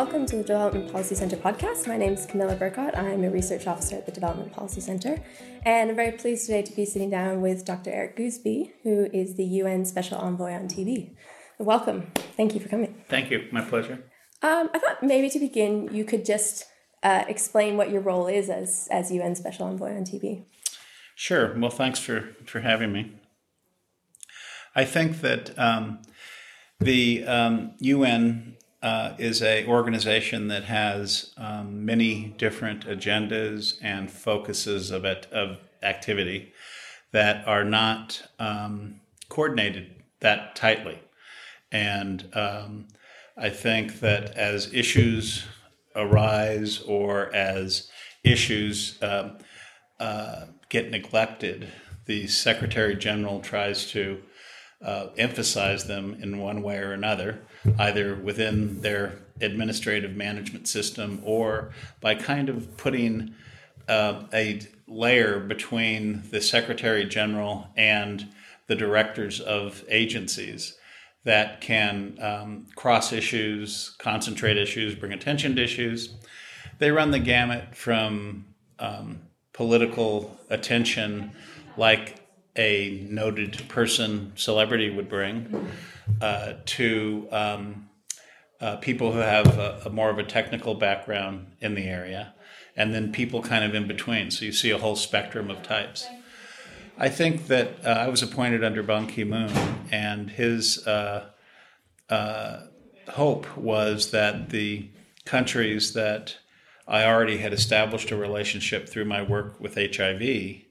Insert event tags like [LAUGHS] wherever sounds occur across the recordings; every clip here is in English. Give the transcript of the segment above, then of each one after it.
welcome to the Development Policy Center podcast. My name is Camilla Burkot. I'm a research officer at the Development Policy Center, and I'm very pleased today to be sitting down with Dr. Eric Goosby, who is the UN Special Envoy on TB. Welcome. Thank you for coming. Thank you. My pleasure. Um, I thought maybe to begin, you could just uh, explain what your role is as, as UN Special Envoy on TB. Sure. Well, thanks for, for having me. I think that um, the um, UN uh, is a organization that has um, many different agendas and focuses of it, of activity that are not um, coordinated that tightly. And um, I think that as issues arise or as issues uh, uh, get neglected, the Secretary General tries to uh, emphasize them in one way or another, either within their administrative management system or by kind of putting uh, a layer between the Secretary General and the directors of agencies that can um, cross issues, concentrate issues, bring attention to issues. They run the gamut from um, political attention, like a noted person, celebrity would bring, uh, to um, uh, people who have a, a more of a technical background in the area, and then people kind of in between. So you see a whole spectrum of types. I think that uh, I was appointed under Ban Ki moon, and his uh, uh, hope was that the countries that I already had established a relationship through my work with HIV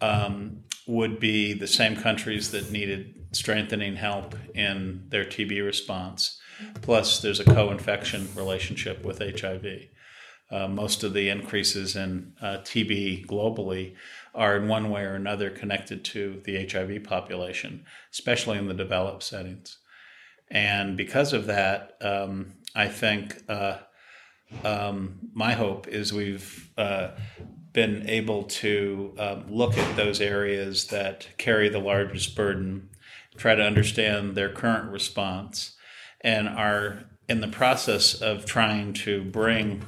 um, would be the same countries that needed strengthening help in their TB response. Plus, there's a co infection relationship with HIV. Uh, most of the increases in uh, TB globally are in one way or another connected to the HIV population, especially in the developed settings. And because of that, um, I think uh, um, my hope is we've uh, been able to um, look at those areas that carry the largest burden, try to understand their current response, and are in the process of trying to bring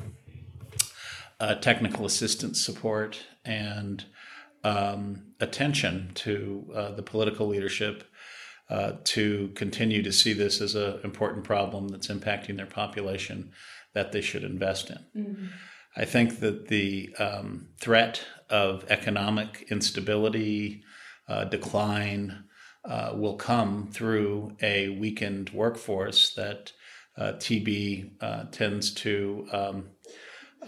uh, technical assistance support and um, attention to uh, the political leadership uh, to continue to see this as an important problem that's impacting their population that they should invest in. Mm-hmm. I think that the um, threat of economic instability, uh, decline, uh, will come through a weakened workforce that uh, TB uh, tends to um,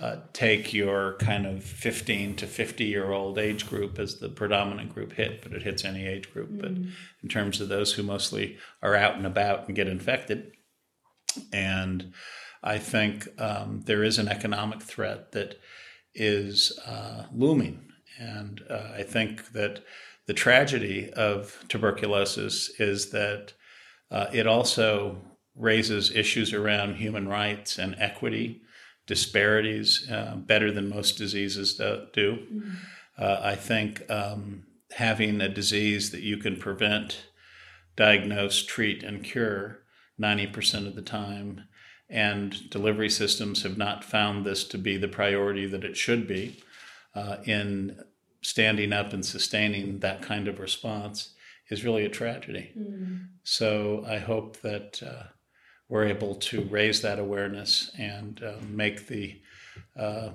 uh, take your kind of 15 to 50 year old age group as the predominant group hit, but it hits any age group. Mm. But in terms of those who mostly are out and about and get infected, and I think um, there is an economic threat that is uh, looming. And uh, I think that the tragedy of tuberculosis is that uh, it also raises issues around human rights and equity, disparities, uh, better than most diseases do. Mm-hmm. Uh, I think um, having a disease that you can prevent, diagnose, treat, and cure 90% of the time and delivery systems have not found this to be the priority that it should be uh, in standing up and sustaining that kind of response is really a tragedy. Mm. So I hope that uh, we're able to raise that awareness and uh, make the uh,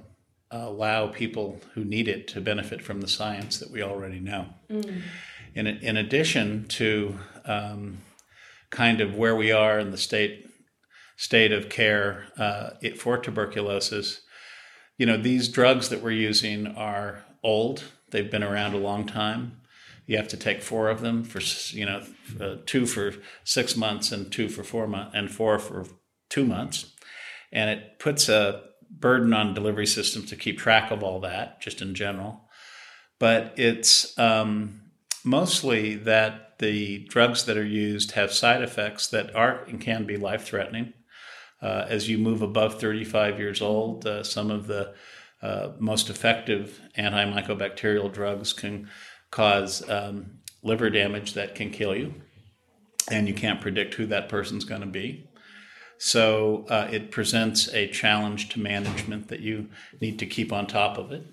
allow people who need it to benefit from the science that we already know. Mm. In, in addition to um, kind of where we are in the state state of care uh, for tuberculosis. You know, these drugs that we're using are old. They've been around a long time. You have to take four of them for, you know, uh, two for six months and two for four months and four for two months. And it puts a burden on delivery systems to keep track of all that, just in general. But it's um, mostly that the drugs that are used have side effects that are and can be life threatening. Uh, as you move above 35 years old, uh, some of the uh, most effective antimycobacterial drugs can cause um, liver damage that can kill you, and you can't predict who that person's going to be. So uh, it presents a challenge to management that you need to keep on top of it.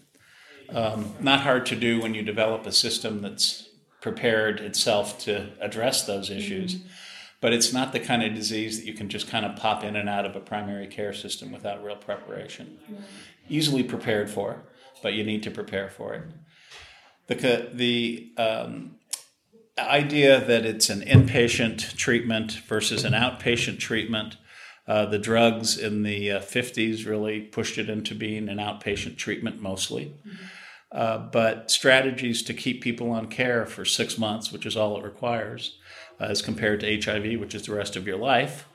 Um, not hard to do when you develop a system that's prepared itself to address those issues. Mm-hmm. But it's not the kind of disease that you can just kind of pop in and out of a primary care system without real preparation. Mm-hmm. Easily prepared for, but you need to prepare for it. The, the um, idea that it's an inpatient treatment versus an outpatient treatment. Uh, the drugs in the uh, 50s really pushed it into being an outpatient treatment mostly. Mm-hmm. Uh, but strategies to keep people on care for six months, which is all it requires, as compared to HIV, which is the rest of your life,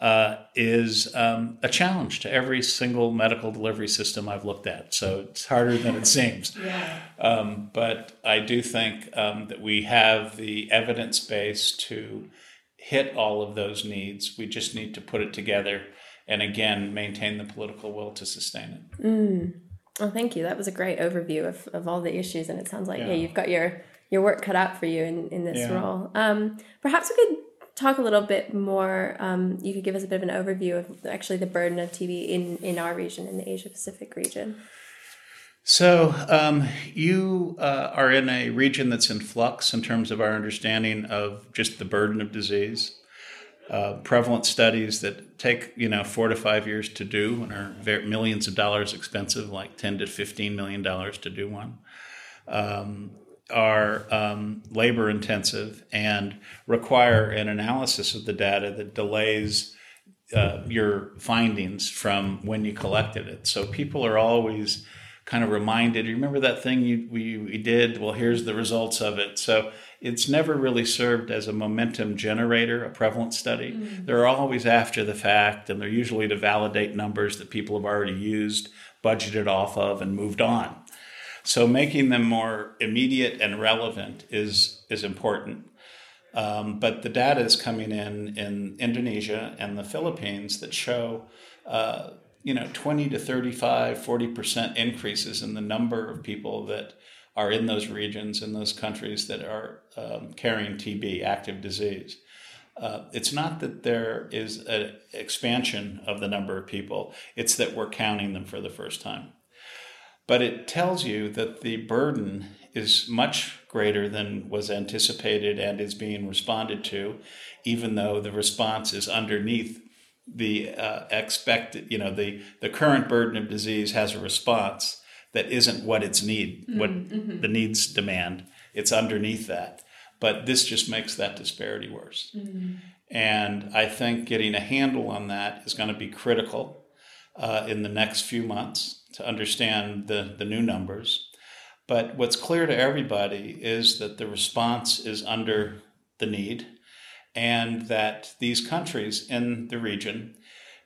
uh, is um, a challenge to every single medical delivery system I've looked at. So it's harder than it seems. [LAUGHS] yeah. Um, but I do think um, that we have the evidence base to hit all of those needs. We just need to put it together and again maintain the political will to sustain it. Mm. Well, thank you. That was a great overview of, of all the issues, and it sounds like yeah, yeah you've got your your work cut out for you in, in this yeah. role. Um, perhaps we could talk a little bit more. Um, you could give us a bit of an overview of actually the burden of TB in, in our region, in the Asia Pacific region. So, um, you uh, are in a region that's in flux in terms of our understanding of just the burden of disease. Uh, prevalent studies that take you know four to five years to do and are very, millions of dollars expensive, like ten to fifteen million dollars to do one. Um, are um, labor intensive and require an analysis of the data that delays uh, your findings from when you collected it. So people are always kind of reminded, you remember that thing you, we, we did? Well, here's the results of it. So it's never really served as a momentum generator, a prevalence study. Mm-hmm. They're always after the fact, and they're usually to validate numbers that people have already used, budgeted off of, and moved on. So making them more immediate and relevant is is important. Um, but the data is coming in in Indonesia and the Philippines that show, uh, you know, 20 to 35, 40% increases in the number of people that are in those regions, in those countries that are um, carrying TB, active disease. Uh, it's not that there is an expansion of the number of people, it's that we're counting them for the first time but it tells you that the burden is much greater than was anticipated and is being responded to, even though the response is underneath the uh, expected, you know, the, the current burden of disease has a response that isn't what its need, mm-hmm. what mm-hmm. the needs demand. It's underneath that. But this just makes that disparity worse. Mm-hmm. And I think getting a handle on that is going to be critical uh, in the next few months to understand the, the new numbers. But what's clear to everybody is that the response is under the need, and that these countries in the region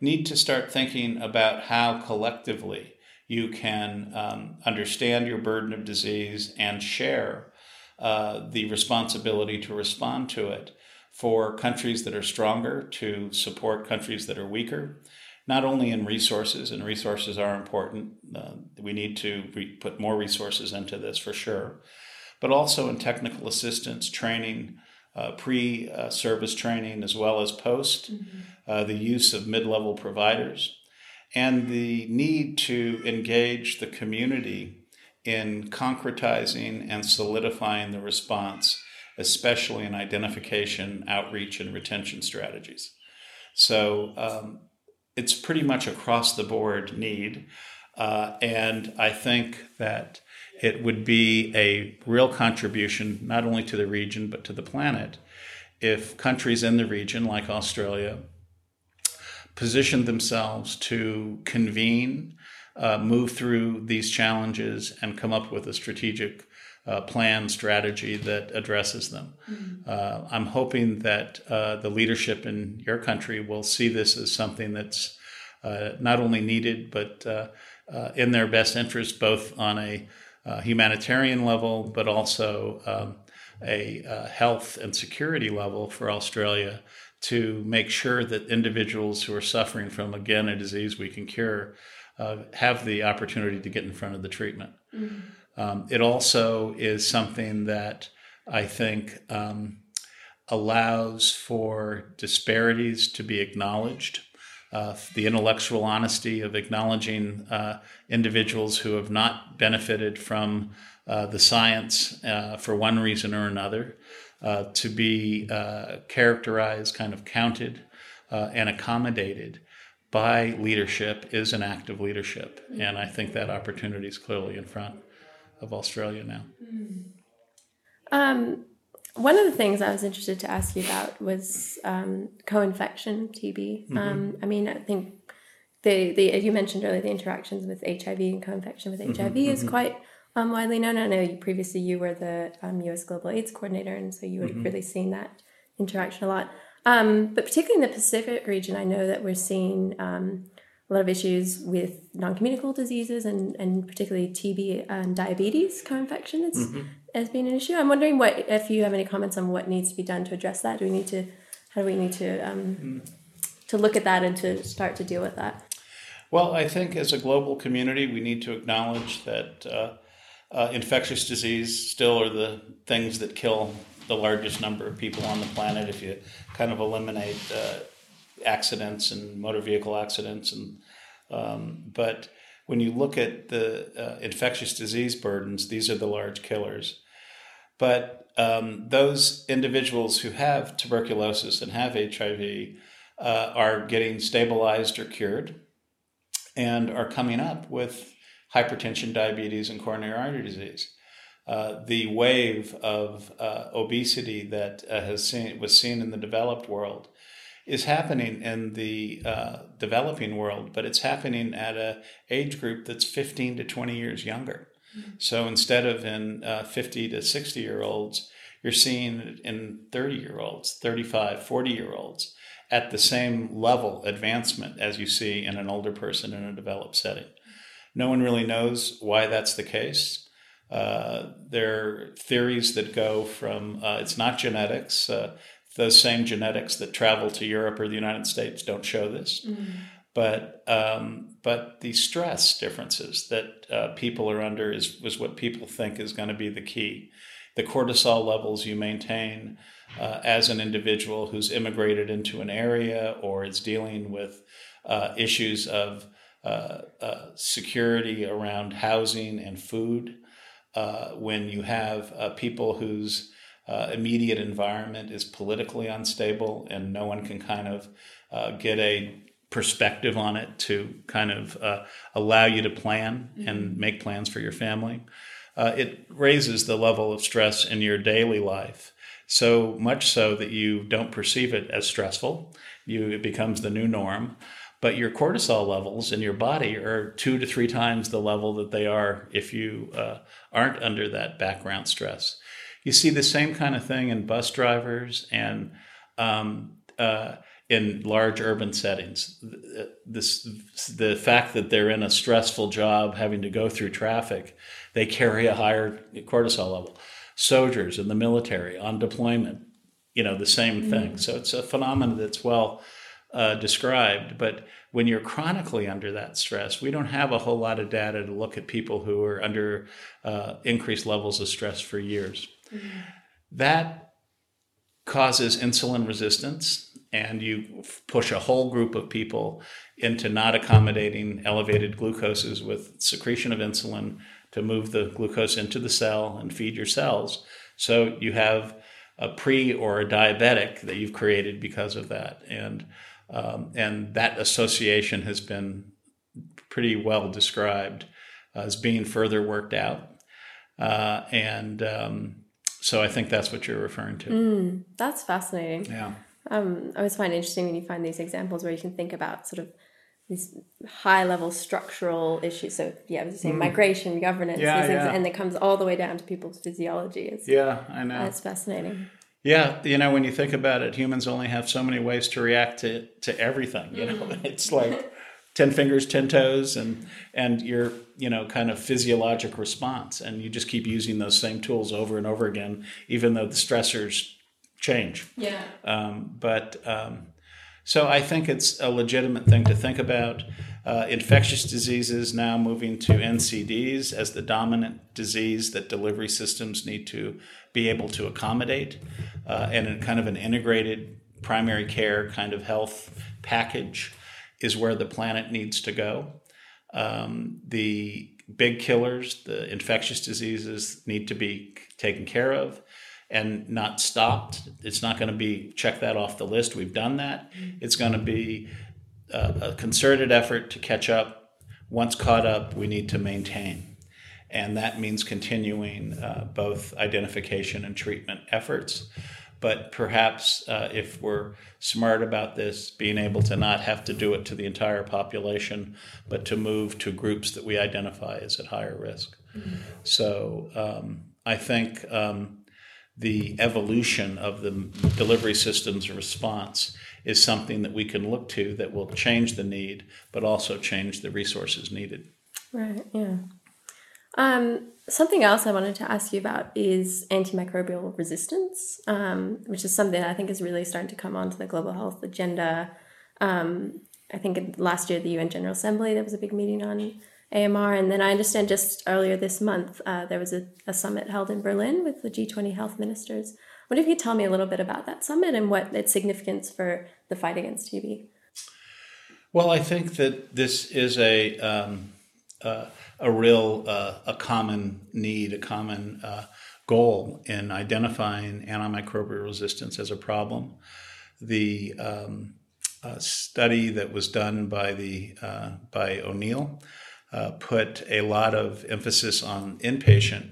need to start thinking about how collectively you can um, understand your burden of disease and share uh, the responsibility to respond to it for countries that are stronger to support countries that are weaker not only in resources, and resources are important. Uh, we need to re- put more resources into this for sure, but also in technical assistance, training, uh, pre service training, as well as post, mm-hmm. uh, the use of mid level providers, and the need to engage the community in concretizing and solidifying the response, especially in identification, outreach, and retention strategies. So, um, it's pretty much across the board need. Uh, and I think that it would be a real contribution, not only to the region, but to the planet, if countries in the region, like Australia, positioned themselves to convene, uh, move through these challenges, and come up with a strategic uh, plan strategy that addresses them. Mm-hmm. Uh, I'm hoping that uh, the leadership in your country will see this as something that's uh, not only needed but uh, uh, in their best interest, both on a humanitarian level but also um, a health and security level for Australia to make sure that individuals who are suffering from again a disease we can cure have the opportunity to get in front of the treatment. Mm-hmm. Um, it also is something that I think um, allows for disparities to be acknowledged uh, the intellectual honesty of acknowledging uh, individuals who have not benefited from uh, the science uh, for one reason or another, uh, to be uh, characterized, kind of counted, and accommodated by leadership is an act of leadership. And I think that opportunity is clearly in front of Australia now. Um, one of the things I was interested to ask you about was um, co-infection TB. Mm-hmm. Um, I mean, I think the, the you mentioned earlier the interactions with HIV and co-infection with HIV mm-hmm, is mm-hmm. quite um, widely known. I know you, previously you were the um, U.S. Global AIDS coordinator, and so you would have mm-hmm. really seen that interaction a lot. Um, but particularly in the Pacific region, I know that we're seeing um, a lot of issues with non-communicable diseases and, and particularly TB and diabetes co-infection is, mm-hmm. has been an issue. I'm wondering what if you have any comments on what needs to be done to address that. Do we need to how do we need to um, mm. to look at that and to start to deal with that? Well, I think as a global community, we need to acknowledge that uh, uh, infectious disease still are the things that kill the largest number of people on the planet. If you kind of eliminate uh, accidents and motor vehicle accidents, and um, but when you look at the uh, infectious disease burdens, these are the large killers. But um, those individuals who have tuberculosis and have HIV uh, are getting stabilized or cured and are coming up with hypertension, diabetes, and coronary artery disease. Uh, the wave of uh, obesity that uh, has seen, was seen in the developed world is happening in the uh, developing world, but it's happening at a age group that's 15 to 20 years younger. Mm-hmm. So instead of in uh, 50 to 60 year olds, you're seeing it in 30 year olds, 35, 40 year olds at the same level advancement as you see in an older person in a developed setting. No one really knows why that's the case. Uh, there are theories that go from uh, it's not genetics. Uh, those same genetics that travel to Europe or the United States don't show this. Mm-hmm. But um, but the stress differences that uh, people are under is was what people think is going to be the key. The cortisol levels you maintain uh, as an individual who's immigrated into an area or is dealing with uh, issues of uh, uh, security around housing and food, uh, when you have people whose immediate environment is politically unstable and no one can kind of get a perspective on it to kind of uh, allow you to plan mm-hmm. and make plans for your family. Uh, it raises the level of stress in your daily life so much so that you don't perceive it as stressful. You, it becomes the new norm but your cortisol levels in your body are two to three times the level that they are if you uh, aren't under that background stress. You see the same kind of thing in bus drivers and um, uh, in large urban settings. This, the fact that they're in a stressful job, having to go through traffic, they carry a higher cortisol level. Soldiers in the military on deployment, you know, the same mm-hmm. thing. So it's a phenomenon that's well uh, described. But when you're chronically under that stress, we don't have a whole lot of data to look at people who are under uh, increased levels of stress for years. That causes insulin resistance, and you push a whole group of people into not accommodating elevated glucoses with secretion of insulin to move the glucose into the cell and feed your cells. So you have a pre or a diabetic that you've created because of that. And um, and that association has been pretty well described as being further worked out. Uh, and um, so I think that's what you're referring to. Mm, that's fascinating. Yeah. Um, I always find it interesting when you find these examples where you can think about sort of these high level structural issues. So yeah, I was saying mm. migration, governance, yeah, yeah. and it comes all the way down to people's physiology. It's, yeah, I know. It's fascinating. Yeah, you know, when you think about it, humans only have so many ways to react to to everything. You know, mm. [LAUGHS] it's like ten fingers, ten toes, and and your you know kind of physiologic response, and you just keep using those same tools over and over again, even though the stressors change. Yeah. Um, but um, so I think it's a legitimate thing to think about. Uh, infectious diseases now moving to NCDs as the dominant disease that delivery systems need to be able to accommodate, uh, and in kind of an integrated primary care kind of health package. Is where the planet needs to go. Um, the big killers, the infectious diseases, need to be taken care of and not stopped. It's not going to be check that off the list. We've done that. It's going to be a, a concerted effort to catch up. Once caught up, we need to maintain. And that means continuing uh, both identification and treatment efforts. But perhaps uh, if we're smart about this, being able to not have to do it to the entire population, but to move to groups that we identify as at higher risk. Mm-hmm. So um, I think um, the evolution of the delivery system's response is something that we can look to that will change the need, but also change the resources needed. Right, yeah. Um, something else I wanted to ask you about is antimicrobial resistance, um, which is something I think is really starting to come onto the global health agenda. Um, I think last year the UN General Assembly there was a big meeting on AMR, and then I understand just earlier this month uh, there was a, a, summit held in Berlin with the G20 health ministers. What if you could tell me a little bit about that summit and what its significance for the fight against TB? Well, I think that this is a um, uh, a real uh, a common need, a common uh, goal in identifying antimicrobial resistance as a problem. The um, uh, study that was done by the uh, by O'Neill uh, put a lot of emphasis on inpatient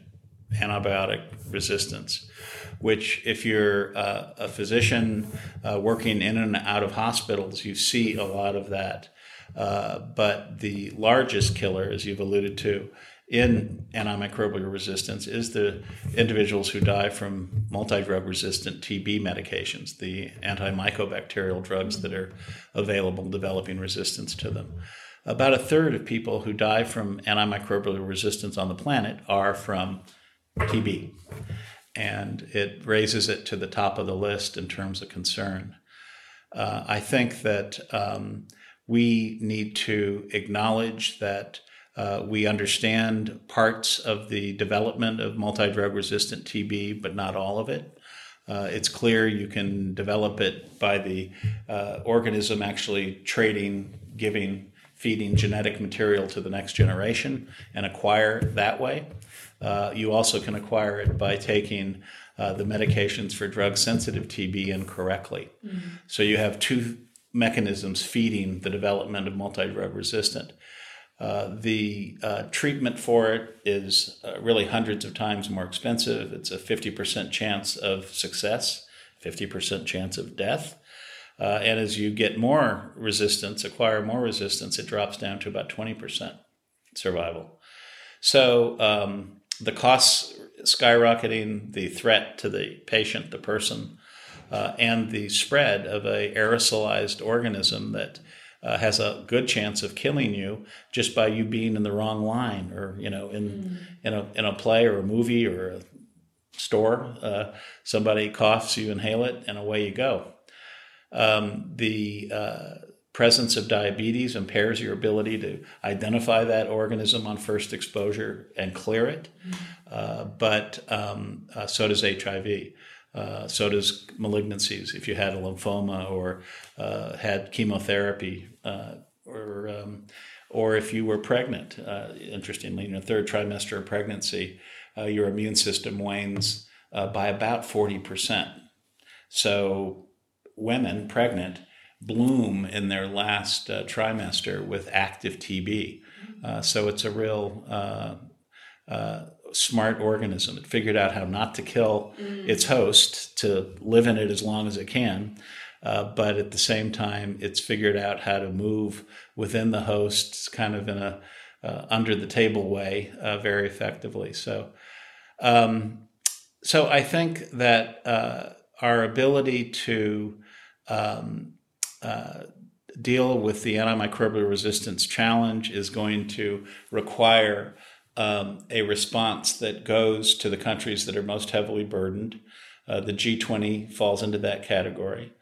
antibiotic resistance, which, if you're uh, a physician uh, working in and out of hospitals, you see a lot of that. Uh, but the largest killer, as you've alluded to, in antimicrobial resistance is the individuals who die from multi drug resistant TB medications, the antimycobacterial drugs that are available, developing resistance to them. About a third of people who die from antimicrobial resistance on the planet are from TB. And it raises it to the top of the list in terms of concern. Uh, I think that um, we need to acknowledge that uh, we understand parts of the development of multi drug resistant TB, but not all of it. Uh, it's clear you can develop it by the uh, organism actually trading, giving, feeding genetic material to the next generation and acquire that way. Uh, you also can acquire it by taking uh, the medications for drug sensitive TB incorrectly. Mm-hmm. So you have two mechanisms feeding the development of multi drug resistant. Uh, the uh, treatment for it is uh, really hundreds of times more expensive. It's a 50% chance of success, 50% chance of death. Uh, and as you get more resistance, acquire more resistance, it drops down to about 20% survival. So um, the costs skyrocketing, the threat to the patient, the person, uh, and the spread of a aerosolized organism that uh, has a good chance of killing you just by you being in the wrong line or you know in mm. in a in a play or a movie or a store uh, somebody coughs you inhale it and away you go um, the uh, presence of diabetes impairs your ability to identify that organism on first exposure and clear it mm. but um, uh, so does hiv uh, so does malignancies. If you had a lymphoma or uh, had chemotherapy, uh, or um, or if you were pregnant, uh, interestingly, in the third trimester of pregnancy, uh, your immune system wanes by about forty percent. So women pregnant bloom in their last trimester with active TB. so it's a real smart organism. It figured out how not to kill mm. its host to live in it as long as it can. Uh, but at the same time, it's figured out how to move within the host, kind of in a uh, under the table way, uh, very effectively. So, um, so I think that uh, our ability to um, uh, deal with the antimicrobial resistance challenge is going to require um, a response that goes to the countries that are most heavily burdened. Uh, the G20 falls into that category.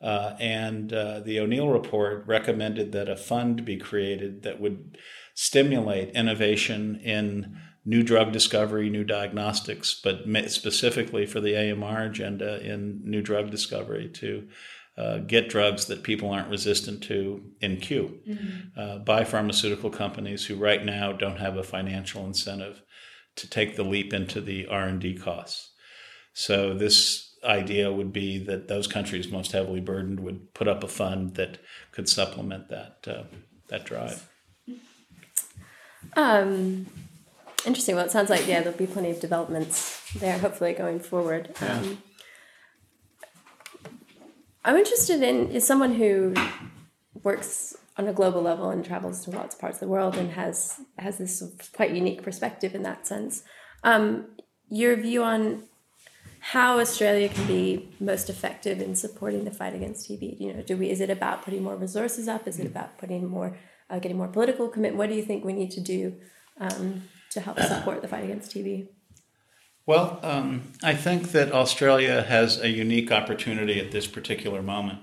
Uh, and uh, the O'Neill report recommended that a fund be created that would stimulate innovation in new drug discovery, new diagnostics, but specifically for the AMR agenda in new drug discovery to uh, get drugs that people aren't resistant to in queue. Mm-hmm. uh, by pharmaceutical companies who right now don't have a financial incentive to take the leap into the r&d costs. So this idea would be that those countries most heavily burdened would put up a fund that could supplement that uh, that drive. Um, interesting. Well it sounds like yeah there'll be plenty of developments there hopefully going forward. Yeah. I'm interested in is someone who works on a global level and travels to lots of parts of the world and has has this quite unique perspective in that sense. Um, your view on how Australia can be most effective in supporting the fight against TB. You know, do we is it about putting more resources up? Is it about putting more uh, getting more political commitment? What do you think we need to do um, to help support the fight against TB? Well, um, I think that Australia has a unique opportunity at this particular moment.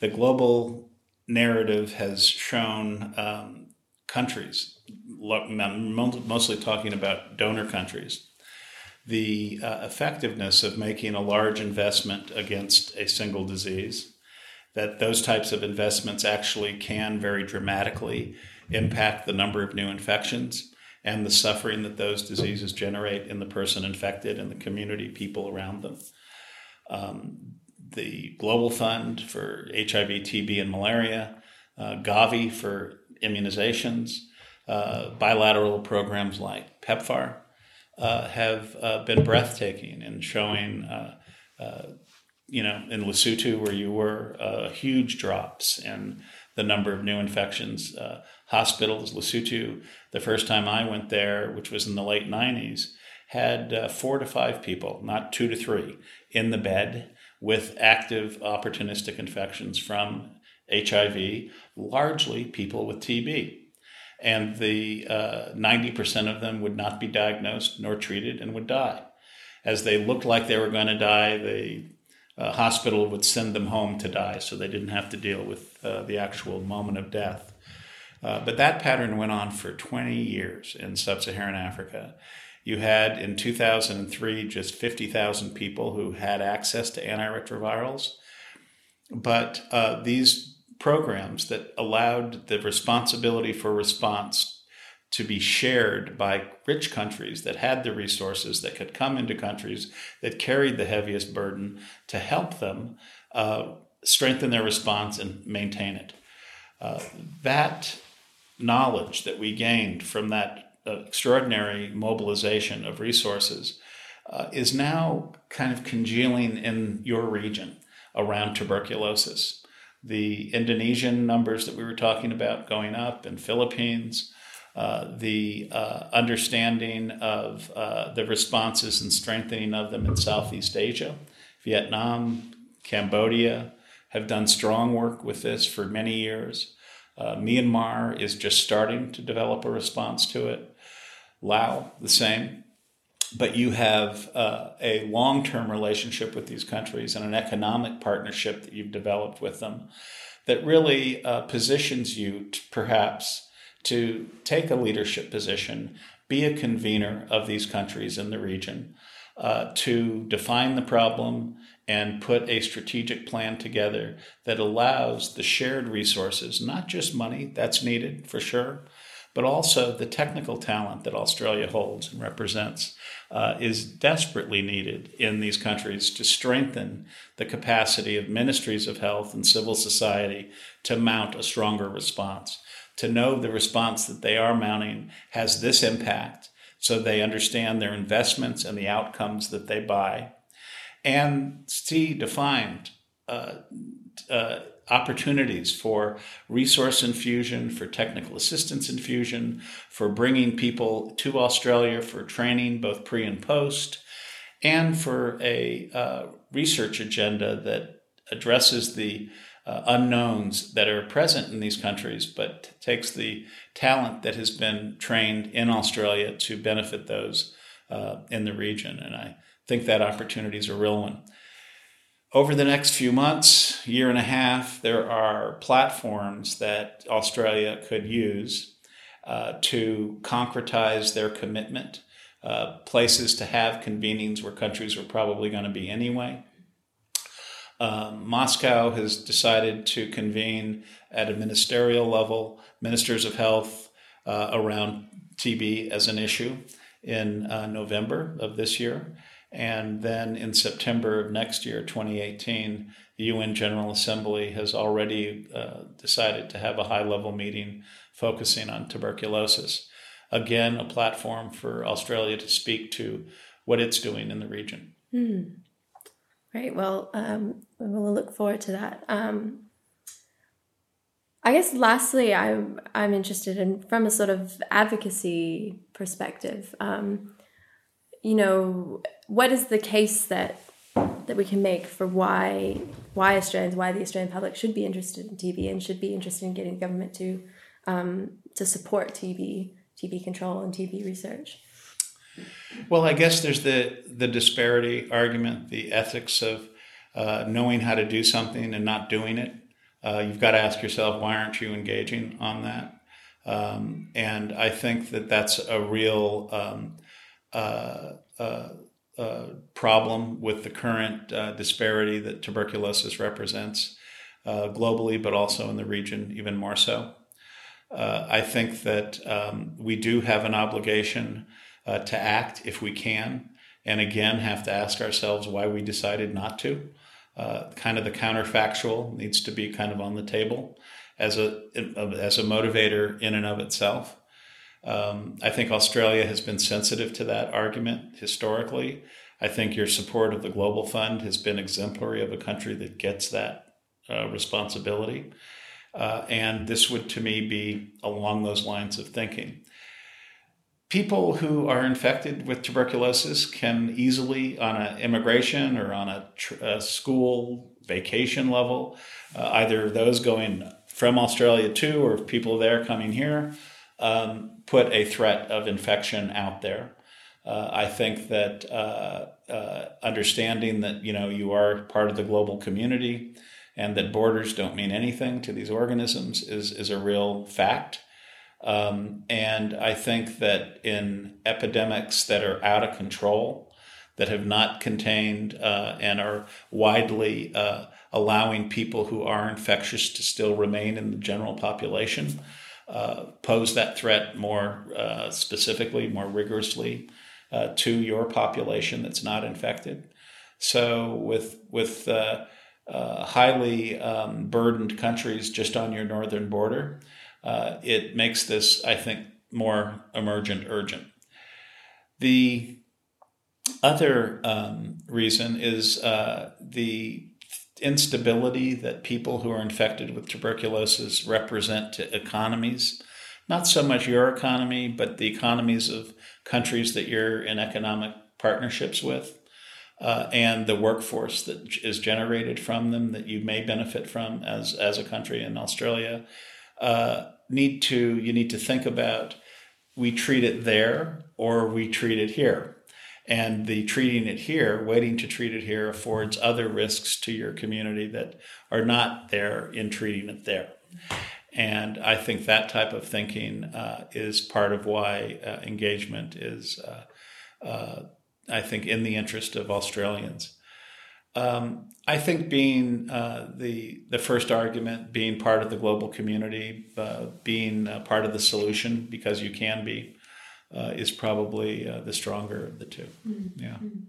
The global narrative has shown um, countries, mostly talking about donor countries, the uh, effectiveness of making a large investment against a single disease, that those types of investments actually can very dramatically impact the number of new infections and the suffering that those diseases generate in the person infected and the community people around them. Um, the Global Fund for HIV, TB, and malaria, uh, Gavi for immunizations, uh, bilateral programs like PEPFAR uh, have uh, been breathtaking in showing, uh, uh, you know, in Lesotho where you were, huge drops in the number of new infections. Hospitals, Lesotho, the first time I went there, which was in the late 90s, had four to five people, not two to three, in the bed with active opportunistic infections from HIV, largely people with TB. And the uh, 90% of them would not be diagnosed nor treated and would die. As they looked like they were going to die, the uh, hospital would send them home to die so they didn't have to deal with uh, the actual moment of death. Uh, but that pattern went on for 20 years in sub Saharan Africa. You had in 2003 just 50,000 people who had access to antiretrovirals. But uh, these programs that allowed the responsibility for response to be shared by rich countries that had the resources that could come into countries that carried the heaviest burden to help them uh, strengthen their response and maintain it. Uh, that knowledge that we gained from that extraordinary mobilization of resources uh, is now kind of congealing in your region around tuberculosis. The Indonesian numbers that we were talking about going up in Philippines, uh, the uh, understanding of uh, the responses and strengthening of them in Southeast Asia, Vietnam, Cambodia have done strong work with this for many years. Uh, Myanmar is just starting to develop a response to it. Lao, the same. But you have uh, a long term relationship with these countries and an economic partnership that you've developed with them that really uh, positions you to, perhaps to take a leadership position, be a convener of these countries in the region, uh, to define the problem and put a strategic plan together that allows the shared resources, not just money, that's needed for sure, but also the technical talent that Australia holds and represents uh, is desperately needed in these countries to strengthen the capacity of ministries of health and civil society to mount a stronger response, to know the response that they are mounting has this impact so they understand their investments and the outcomes that they buy, and see defined. Uh, uh, opportunities for resource infusion, for technical assistance infusion, for bringing people to Australia for training, both pre and post, and for a uh, research agenda that addresses the uh, unknowns that are present in these countries, but takes the talent that has been trained in Australia to benefit those uh, in the region. And I think that opportunity is a real one over the next few months, year and a half, there are platforms that Australia could use uh, to concretize their commitment, uh, places to have convenings where countries are probably going to be anyway. Um, Moscow has decided to convene at a ministerial level ministers of health uh, around TB as an issue in uh, November of this year. And then in September of next year, 2018, the UN General Assembly has already uh, decided to have a high level meeting focusing on tuberculosis. Again, a platform for Australia to speak to what it's doing in the region. Mm. Great. Well, um, we'll look forward to that. Um, I guess lastly, I'm I'm interested in from a sort of advocacy perspective. Um, you know, what is the case that that we can make for why why Australians, why the Australian public should be interested in TB and should be interested in getting government to um, to support TB TB control and TB research. Well, I guess there's the the disparity argument, the ethics of uh, knowing how to do something and not doing it uh, you've got to ask yourself, why aren't you engaging on that? Um, and I think that that's a real um, uh, uh, uh problem with the current uh, disparity that tuberculosis represents uh, globally, but also in the region, even more so. I think that um, we do have an obligation to act if we can, and again, have to ask ourselves why we decided not to uh, kind of the counterfactual needs to be kind of on the table as a as a motivator in and of itself. Um, I think Australia has been sensitive to that argument historically. I think your support of the Global Fund has been exemplary of a country that gets that uh, responsibility. Uh, and this would, to me, be along those lines of thinking people who are infected with tuberculosis can easily, on an immigration or on a, tr- a school vacation level, uh, either those going from Australia to or people there coming here, um, put a threat of infection out there. Uh, I think that uh, uh understanding that you know you are part of the global community and that borders don't mean anything to these organisms is is a real fact. Um, and I think that in epidemics that are out of control, that have not contained uh, and are widely uh, allowing people who are infectious to still remain in the general population, uh, pose that threat more uh, specifically, more rigorously uh, to your population that's not infected. So, with with uh, highly um, burdened countries just on your northern border, uh, it makes this, I think, more emergent, urgent. The other um, reason is uh, the instability that people who are infected with tuberculosis represent to economies. Not so much your economy, but the economies of countries that you're in economic partnerships with. Uh, and the workforce that is generated from them that you may benefit from as, as a country in Australia. Uh, need to you need to think about we treat it there or we treat it here. And the treating it here, waiting to treat it here, affords other risks to your community that are not there in treating it there. And I think that type of thinking uh, is part of why uh, engagement is, uh, uh I think, in the interest of Australians. Um, I think being uh, the the first argument, being part of the global community, uh, being part of the solution because you can be, uh, is probably uh, the stronger of the 2 mm-hmm. Yeah. Mm-hmm.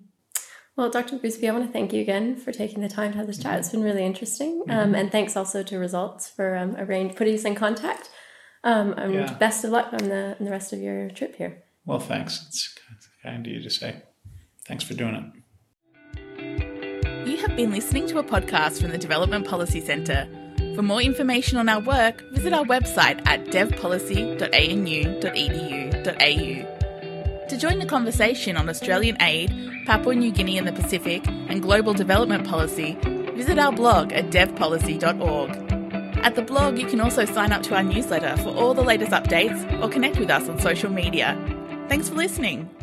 Well, Dr. Goosby, I want to thank you again for taking the time to have this chat. Mm-hmm. It's been really interesting, um, mm-hmm. and thanks also to Results for um, arrange putting us in contact. Um, and yeah. best of luck on the on the rest of your trip here. Well, thanks. It's kind of you to say. Thanks for doing it. You have been listening to a podcast from the Development Policy Centre. For more information on our work, visit our website at To join the conversation on Australian aid, Papua New Guinea and the Pacific, and global development policy, visit our blog at devpolicy.org. At the blog, you can also sign up to our newsletter for all the latest updates or connect with us on social media. Thanks for listening.